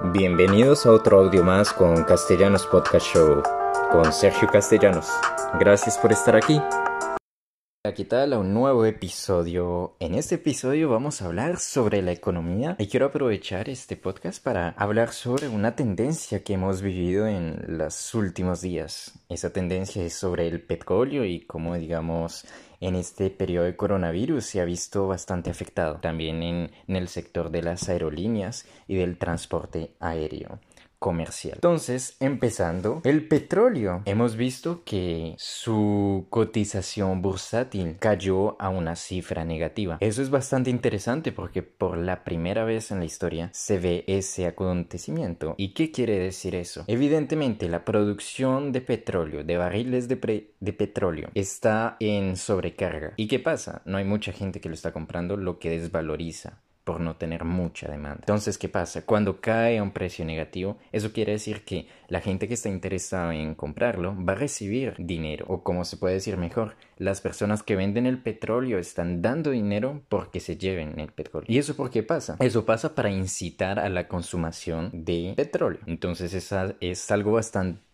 Bienvenidos a otro audio más con Castellanos Podcast Show, con Sergio Castellanos. Gracias por estar aquí. ¿Qué tal? A un nuevo episodio. En este episodio vamos a hablar sobre la economía y quiero aprovechar este podcast para hablar sobre una tendencia que hemos vivido en los últimos días. Esa tendencia es sobre el petróleo y cómo, digamos, en este periodo de coronavirus se ha visto bastante afectado. También en el sector de las aerolíneas y del transporte aéreo comercial. Entonces, empezando, el petróleo. Hemos visto que su cotización bursátil cayó a una cifra negativa. Eso es bastante interesante porque por la primera vez en la historia se ve ese acontecimiento. ¿Y qué quiere decir eso? Evidentemente, la producción de petróleo, de barriles de, de petróleo, está en sobrecarga. ¿Y qué pasa? No hay mucha gente que lo está comprando, lo que desvaloriza por no tener mucha demanda. Entonces, ¿qué pasa? Cuando cae a un precio negativo, eso quiere decir que la gente que está interesada en comprarlo va a recibir dinero, o como se puede decir mejor, las personas que venden el petróleo están dando dinero porque se lleven el petróleo. ¿Y eso por qué pasa? Eso pasa para incitar a la consumación de petróleo. Entonces, esa es algo bastante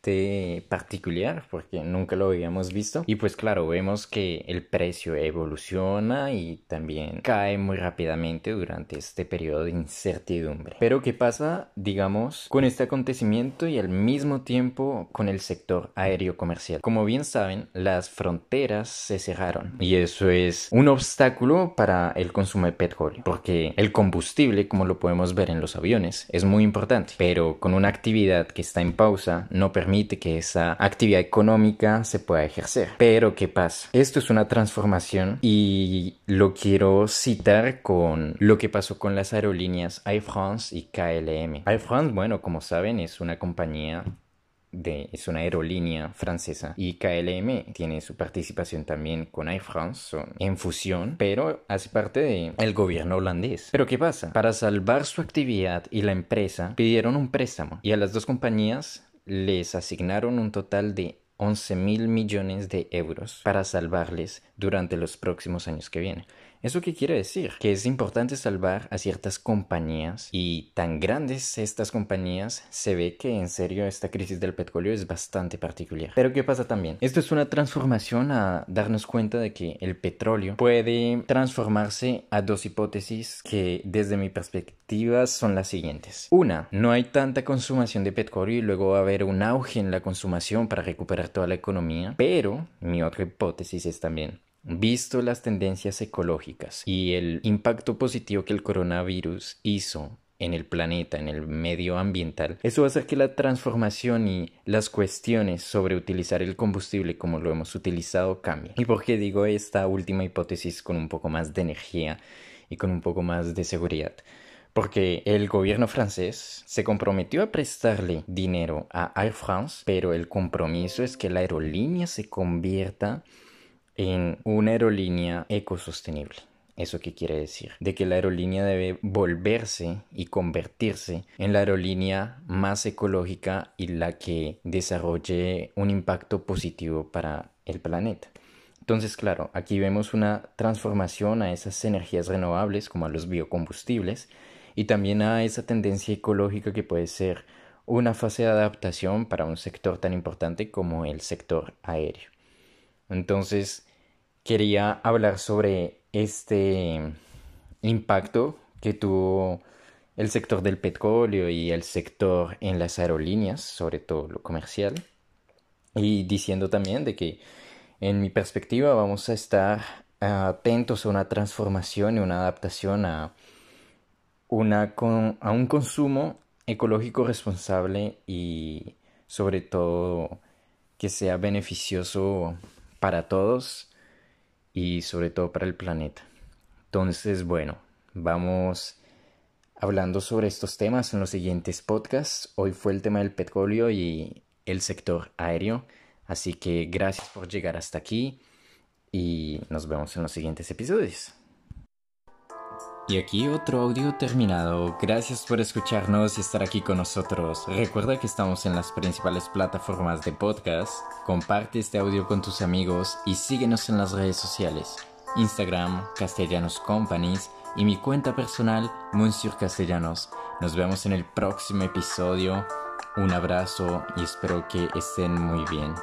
particular porque nunca lo habíamos visto. Y pues claro vemos que el precio evoluciona y también cae muy rápidamente durante este periodo de incertidumbre. Pero qué pasa digamos con este acontecimiento y al mismo tiempo con el sector aéreo comercial como bien saben las fronteras se cerraron y eso es un obstáculo para el consumo de petróleo porque el combustible como lo podemos ver en los aviones es muy importante pero con una actividad que está en pausa no permite que esa actividad económica se pueda ejercer. Pero ¿qué pasa? Esto es una transformación y lo quiero citar con lo que pasó con las aerolíneas Air France y KLM. Air France, bueno, como saben, es una compañía de, es una aerolínea francesa y KLM tiene su participación también con Air France son en fusión pero hace parte del el gobierno holandés pero qué pasa para salvar su actividad y la empresa pidieron un préstamo y a las dos compañías les asignaron un total de 11 mil millones de euros para salvarles durante los próximos años que vienen. ¿Eso qué quiere decir? Que es importante salvar a ciertas compañías y tan grandes estas compañías se ve que en serio esta crisis del petróleo es bastante particular. Pero ¿qué pasa también? Esto es una transformación a darnos cuenta de que el petróleo puede transformarse a dos hipótesis que desde mi perspectiva son las siguientes. Una, no hay tanta consumación de petróleo y luego va a haber un auge en la consumación para recuperar toda la economía. Pero mi otra hipótesis es también Visto las tendencias ecológicas y el impacto positivo que el coronavirus hizo en el planeta, en el medio ambiental, eso va a hacer que la transformación y las cuestiones sobre utilizar el combustible como lo hemos utilizado cambien. ¿Y por qué digo esta última hipótesis con un poco más de energía y con un poco más de seguridad? Porque el gobierno francés se comprometió a prestarle dinero a Air France, pero el compromiso es que la aerolínea se convierta en una aerolínea ecosostenible. ¿Eso qué quiere decir? De que la aerolínea debe volverse y convertirse en la aerolínea más ecológica y la que desarrolle un impacto positivo para el planeta. Entonces, claro, aquí vemos una transformación a esas energías renovables como a los biocombustibles y también a esa tendencia ecológica que puede ser una fase de adaptación para un sector tan importante como el sector aéreo. Entonces, quería hablar sobre este impacto que tuvo el sector del petróleo y el sector en las aerolíneas, sobre todo lo comercial, y diciendo también de que en mi perspectiva vamos a estar atentos a una transformación y una adaptación a, una a un consumo ecológico responsable y sobre todo que sea beneficioso para todos y sobre todo para el planeta. Entonces, bueno, vamos hablando sobre estos temas en los siguientes podcasts. Hoy fue el tema del petróleo y el sector aéreo. Así que gracias por llegar hasta aquí y nos vemos en los siguientes episodios. Y aquí otro audio terminado. Gracias por escucharnos y estar aquí con nosotros. Recuerda que estamos en las principales plataformas de podcast. Comparte este audio con tus amigos y síguenos en las redes sociales. Instagram, Castellanos Companies y mi cuenta personal, Monsieur Castellanos. Nos vemos en el próximo episodio. Un abrazo y espero que estén muy bien.